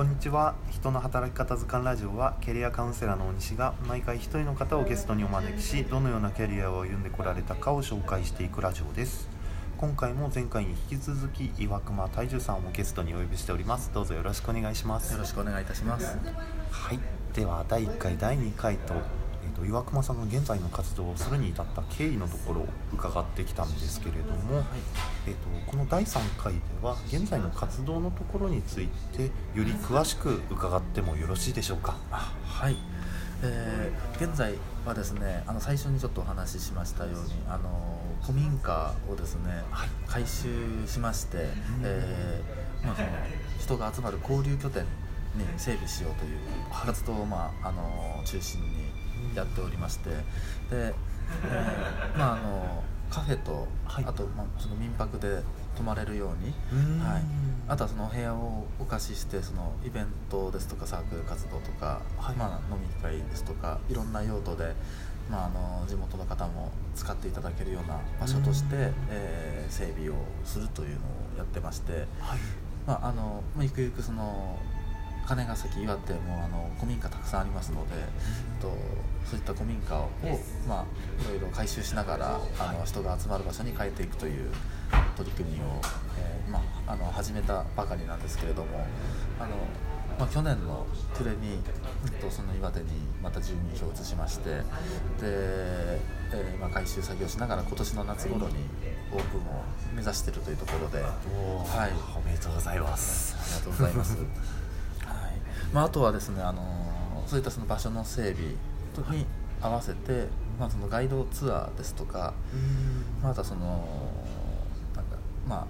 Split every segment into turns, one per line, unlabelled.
こんにちは。人の働き方図鑑ラジオはキャリアカウンセラーの大西が毎回一人の方をゲストにお招きしどのようなキャリアを歩んでこられたかを紹介していくラジオです。今回も前回に引き続き岩隈大樹さんをゲストにお呼びしております。どうぞよろしくお願いします。
よろしくお願いいたします。
はい。では第1回第2回と,、えーと、岩隈さんが現在の活動をするに至った経緯のところを伺ってきたんですけれども、はい、えーと、この第3回では現在の活動のところについてより詳しく伺ってもよろしいでしょうか？
はい。えー、現在はですねあの最初にちょっとお話ししましたようにあの古民家をですね、はい、改修しまして、えーまあ、その人が集まる交流拠点に整備しようという活動を、まあ、あの中心にやっておりまして。で、えー、まああのカフェと、はい、あと、まあ、その民泊で泊まれるように、はい、あとはその部屋をお貸ししてそのイベントですとかサークル活動とか、はい、まあ、飲み会ですとかいろんな用途で、まあ、あの地元の方も使っていただけるような場所として、えー、整備をするというのをやってまして、はい。まああのまあ、ゆくゆくその金ヶ崎岩手もあの古民家たくさんありますので、とそういった古民家を、まあ、いろいろ改修しながらあの人が集まる場所に変えていくという取り組みを、えー、まあ、あの始めたばかりなんですけれどもあの、まあ、去年の暮れに、と、その岩手にまた住民票を移しましてで、えー、まあ、改修作業しながら今年の夏頃にオープンを目指しているというところで、はい、
おめでとうございます。
ありがとうございます まあ、あとはですね、あのそういったその場所の整備に合わせて、まあ、そのガイドツアーですとか、またそのなんかまあ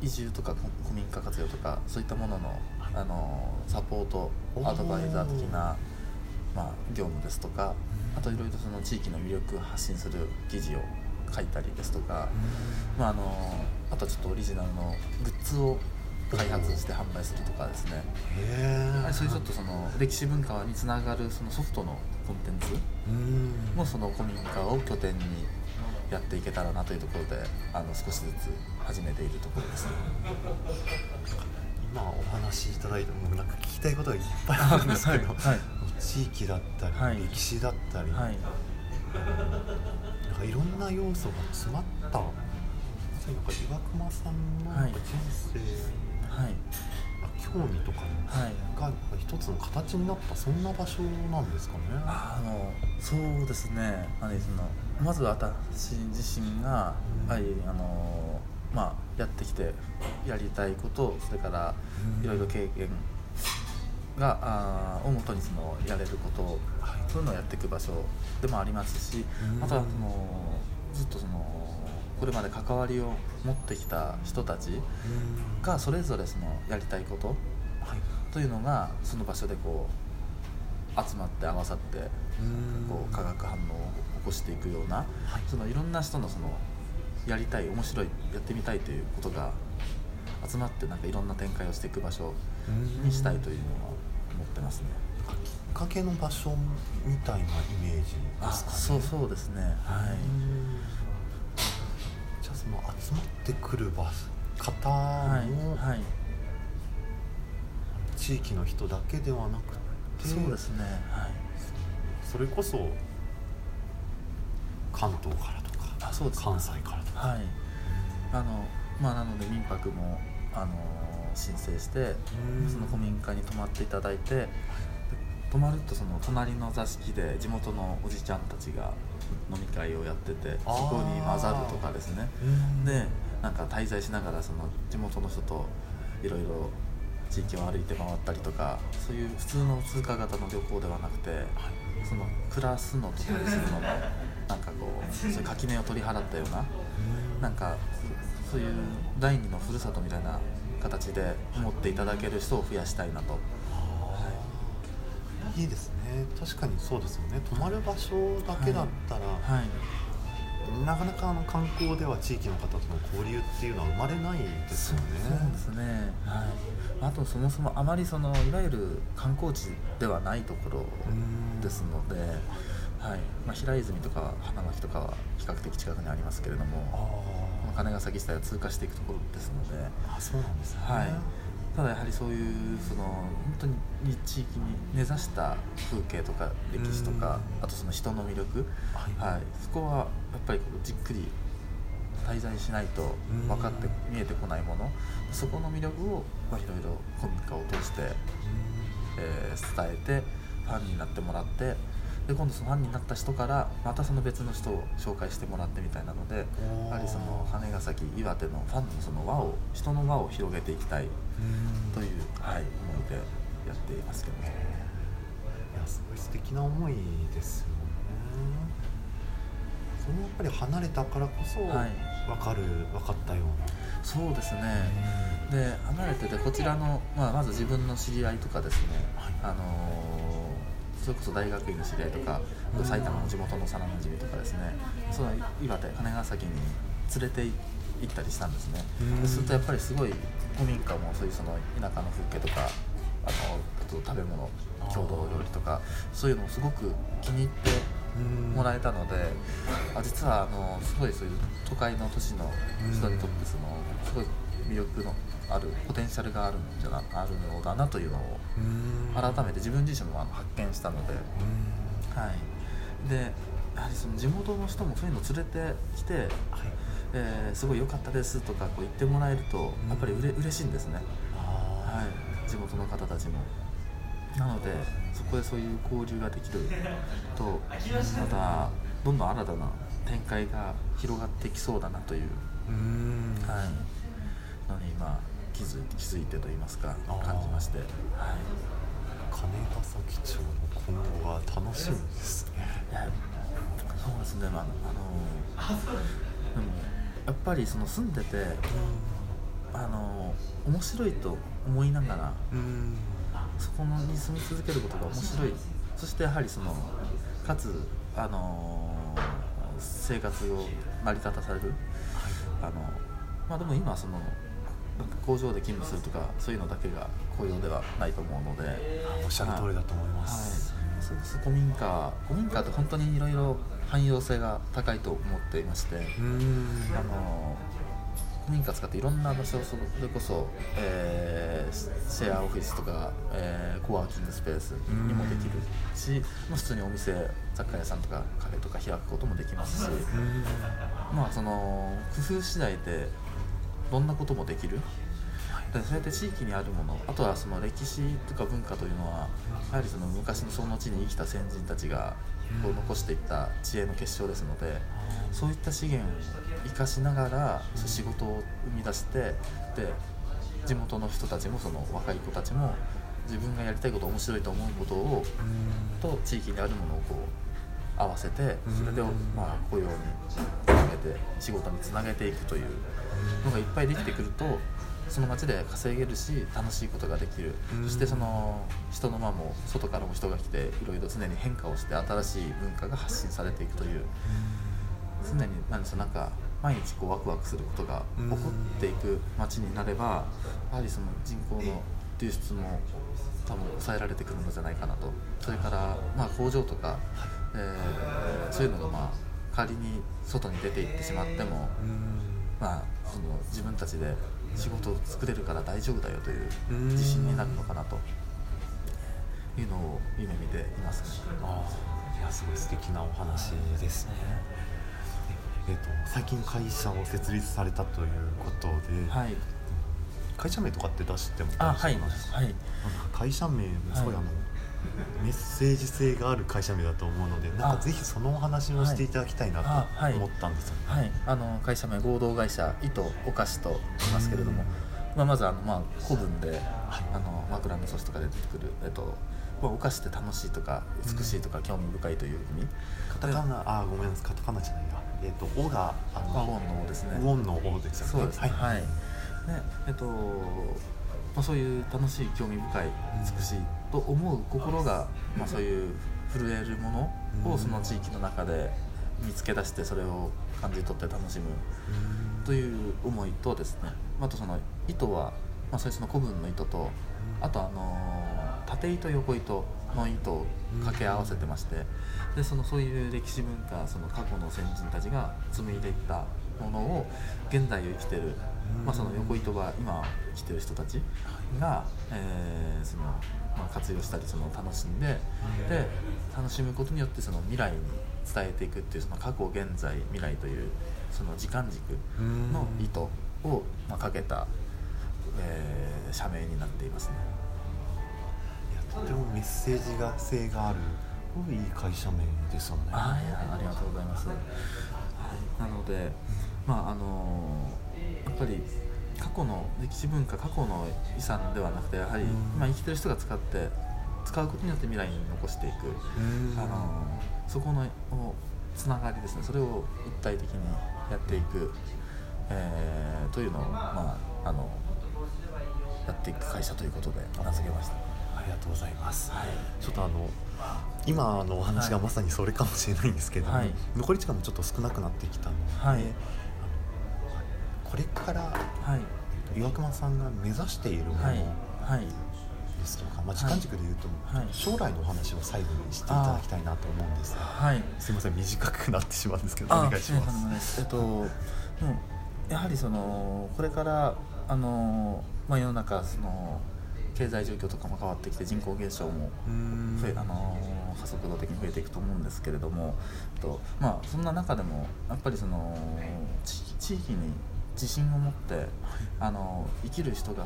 移住とか古民家活用とかそういったものの、あのサポートアドバイザー的な、まあ、業務ですとかあといろいろその地域の魅力を発信する記事を書いたりですとか、まあ、あのあとちょっとオリジナルのグッズを開発して販売するとかですね。そういうちょっとその歴史文化につながるそのソフトのコンテンツもその古民家を拠点にやっていけたらなというところであの少しずつ始めているところですね。
今お話しいただいてもなんか聞きたいことがいっぱいあるんですけど、はい、地域だったり、はい、歴史だったり、はい、なんかいろんな要素が詰まったなんか岩隈さんの人生はい興味とかが一つの形になったそんな場所なんですかね。
あのそうですね。あれその。まず私自身が、うん、はいあのまあ、やってきてやりたいことそれからいろいろ経験があをもとにそのやれること、はい、そういうのをやっていく場所でもありますし、うん、あとはそのずっとそのこれまで関わりを持ってきた人たちがそれぞれそのやりたいこと、というのがその場所でこう集まって合わさってこう化学反応を起こしていくような、そのいろんな人のそのやりたい面白いやってみたいということが集まってなんかいろんな展開をしていく場所にしたいというのは思ってますね。
きっかけの場所みたいなイメージですかね。
そうそうですね。はい。
その集まってくる場方も、はいはい、地域の人だけではなくて
そうですね、はい、
それこそ関東からとかあそうです、ね、関西からとか、はい、
あのまあなので民泊もあの申請してその古民家に泊まっていただいて泊まるとその隣の座敷で地元のおじちゃんたちが飲み会をやっててそこに混ざるとかですね。でなんか滞在しながらその地元の人といろいろ地域を歩いて回ったりとかそういう普通の通過型の旅行ではなくて、その暮らすのと旅するののなんかこうそういう垣根を取り払ったようななんかそういう第二のふるさとみたいな形で思っていただける人を増やしたいなと。はい、
いいですね。確かにそうですよね。泊まる場所だけだったら、はい。はい、なかなかあの観光では地域の方との交流っていうのは生まれないですよね。
そうですね。はい。あとそもそもあまりそのいわゆる観光地ではないところですので、はい。まあ、平泉とか花巻とかは比較的近くにありますけれども金ヶ崎自体を通過していくところですので。
あそうなんですね、はい
ただやはりそういうその本当に地域に根ざした風景とか歴史とかあとその人の魅力、はい、はい、そこはやっぱりじっくり滞在しないと分かって見えてこないもの。そこの魅力をいろいろ古民家を通して、えー、伝えてファンになってもらってで今度そのファンになった人からまたその別の人を紹介してもらってみたいなのでやはりその羽ヶ崎岩手のファンのその輪を人の輪を広げていきたいという、はい、思いでやっていますけどね。
いやすごい素敵な思いですよね。そのやっぱり離れたからこそ分かる、はい、分かったような。
そうですね。で離れててこちらの、まあ、まず自分の知り合いとかですね、はい、あのーそれこそ大学院の知り合いとか埼玉の地元の幼なじみとかですね。その岩手金川崎に連れて行ったりしたんですね。するとやっぱりすごい古民家もそういうその田舎の風景とかあのあと食べ物郷土料理とかそういうのをすごく気に入ってもらえたのであ実はあのすごいそういう都会の都市の人にとってそのすごい魅力のあるポテンシャルがあるんじゃなあるのだなというのを改めて自分自身も発見したので、はい、でやはりその地元の人もそういうのを連れてきて、はい、えー、すごい良かったですとかこう言ってもらえるとやっぱりうれ嬉しいんですね、はい、地元の方たちも。なのでそこでそういう交流ができるとまたどんどん新たな展開が広がってきそうだなという。はいのに今気づ気づいてと言いますか感じまして、はい、
金ヶ崎町の今後が楽しみですね。
そうですね、まあ、あのでもやっぱりその住んでて、うん、あの面白いと思いながら、うん、そこに住み続けることが面白い。そしてやはりそのかつあの生活を成り立たされる、はい、あのまあでも今その工場で勤務するとかそういうのだけが雇用ではないと思うので。
おっしゃる通りだと思います、
はい、そう古民家。古民家って本当にいろいろ汎用性が高いと思っていまして。あの古民家使っていろんな場所それこそ、えー、シェアオフィスとか、えー、コワーキングスペースにもできるし、まあ、普通にお店雑貨屋さんとかカフェとか開くこともできますし。まあその工夫次第でどんなこともできる？でそうやって地域にあるものあとはその歴史とか文化というのはやはりその昔のその地に生きた先人たちがこう残していった知恵の結晶ですのでそういった資源を生かしながら仕事を生み出してで地元の人たちもその若い子たちも自分がやりたいこと面白いと思うことをと地域にあるものをこう合わせてそれでまあ雇用につなげて仕事につなげていくというのがいっぱいできてくるとその街で稼げるし楽しいことができる、そしてその人の輪も外からも人が来ていろいろ常に変化をして新しい文化が発信されていくという、常に何でしょうなんか毎日こうワクワクすることが起こっていく街になればやはりその人口の流出も多分抑えられてくるのじゃないかなと。それからまあ工場とか、えー、そういうのがまあ仮に外に出ていってしまっても、まあ、その自分たちで仕事を作れるから大丈夫だよという自信になるのかなと。いうのを夢見ていますね。あ
いやすごい素敵なお話ですね。えーと、最近会社を設立されたということで、はい、会社名とかって出しても
大丈夫なんですか、はい。はい、
会社名もすごい、あのメッセージ性がある会社名だと思うのでなんかぜひそのお話をしていただきたいなと思ったんですよ、ね、
はい、はい、あの会社名合同会社糸お菓子と言いますけれども、まあ、まずあの、まあ、古文で、あの枕草子とか出てくる、えっとまあ、お菓子って楽しいとか美しいとか興味深いという意味、
カタカナあごめんなさい。カタカナじゃないや。えっ、と「お」が
あの「ウォンの「お」ですね「
ウォンの「お」ですよね。
そうですね。はい、はい、ねえっとまあ、そういう楽しい興味深い美しいと思う心が、まあ、そういう震えるものをその地域の中で見つけ出してそれを感じ取って楽しむという思いとですね。あとその糸は、まあ、そいつの古文の糸とあとあの縦糸横糸の糸を掛け合わせてましてでそのそういう歴史文化その過去の先人たちが紡いでいったものを現代を生きてるまあ、その横糸が今生きてる人たちが、えー、そのまあ、活用したりその楽しんで、で楽しむことによってその未来に伝えていくっていうその過去現在未来というその時間軸の意図を、まあ、かけた、えー、社名になっていますね。
いやとてもメッセージが性があるいい会社名ですよね。
あありがとうございます。はい、なので、まああのやっぱり過去の歴史文化過去の遺産ではなくてやはり今生きてる人が使って使うことによって未来に残していくあのそこのつながりですね。それを一体的にやっていく、えー、というのを、まあ、あのやっていく会社ということで名付けました。
ありがとうございます。はい、ちょっとあの今のお話がまさにそれかもしれないんですけども、はい、残り時間もちょっと少なくなってきたので、はい、これから、はい、岩隈さんが目指しているもの、はい。ですとか、まあ、時間軸でいうと、はい、将来のお話を最後にしていただきたいなと思うんですが、はい、すみません短くなってしまうんですけどお願いします。
えっと、もうやはりそのこれからあの、まあ、世の中その経済状況とかも変わってきて人口減少も増えあの加速度的に増えていくと思うんですけれどもと、まあ、そんな中でもやっぱりその地域に自信を持ってあの生きる人が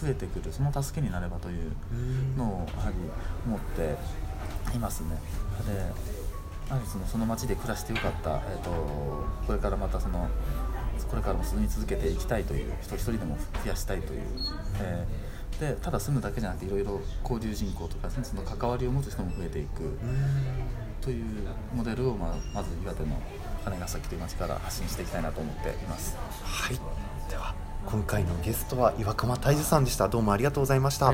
増えてくるその助けになればというのをやはり思っていますね。でやはりそのその町で暮らしてよかった、えーと、これからまたそのこれからも住み続けていきたいという人一人でも増やしたいという、えー、でただ住むだけじゃなくていろいろ交流人口とか、その関わりを持つ人も増えていくというモデルを、まあ、まず岩手の金ヶ崎という町から発信していきたいなと思っています。
はい。では今回のゲストは岩隈泰治さんでした。どうもありがとうございました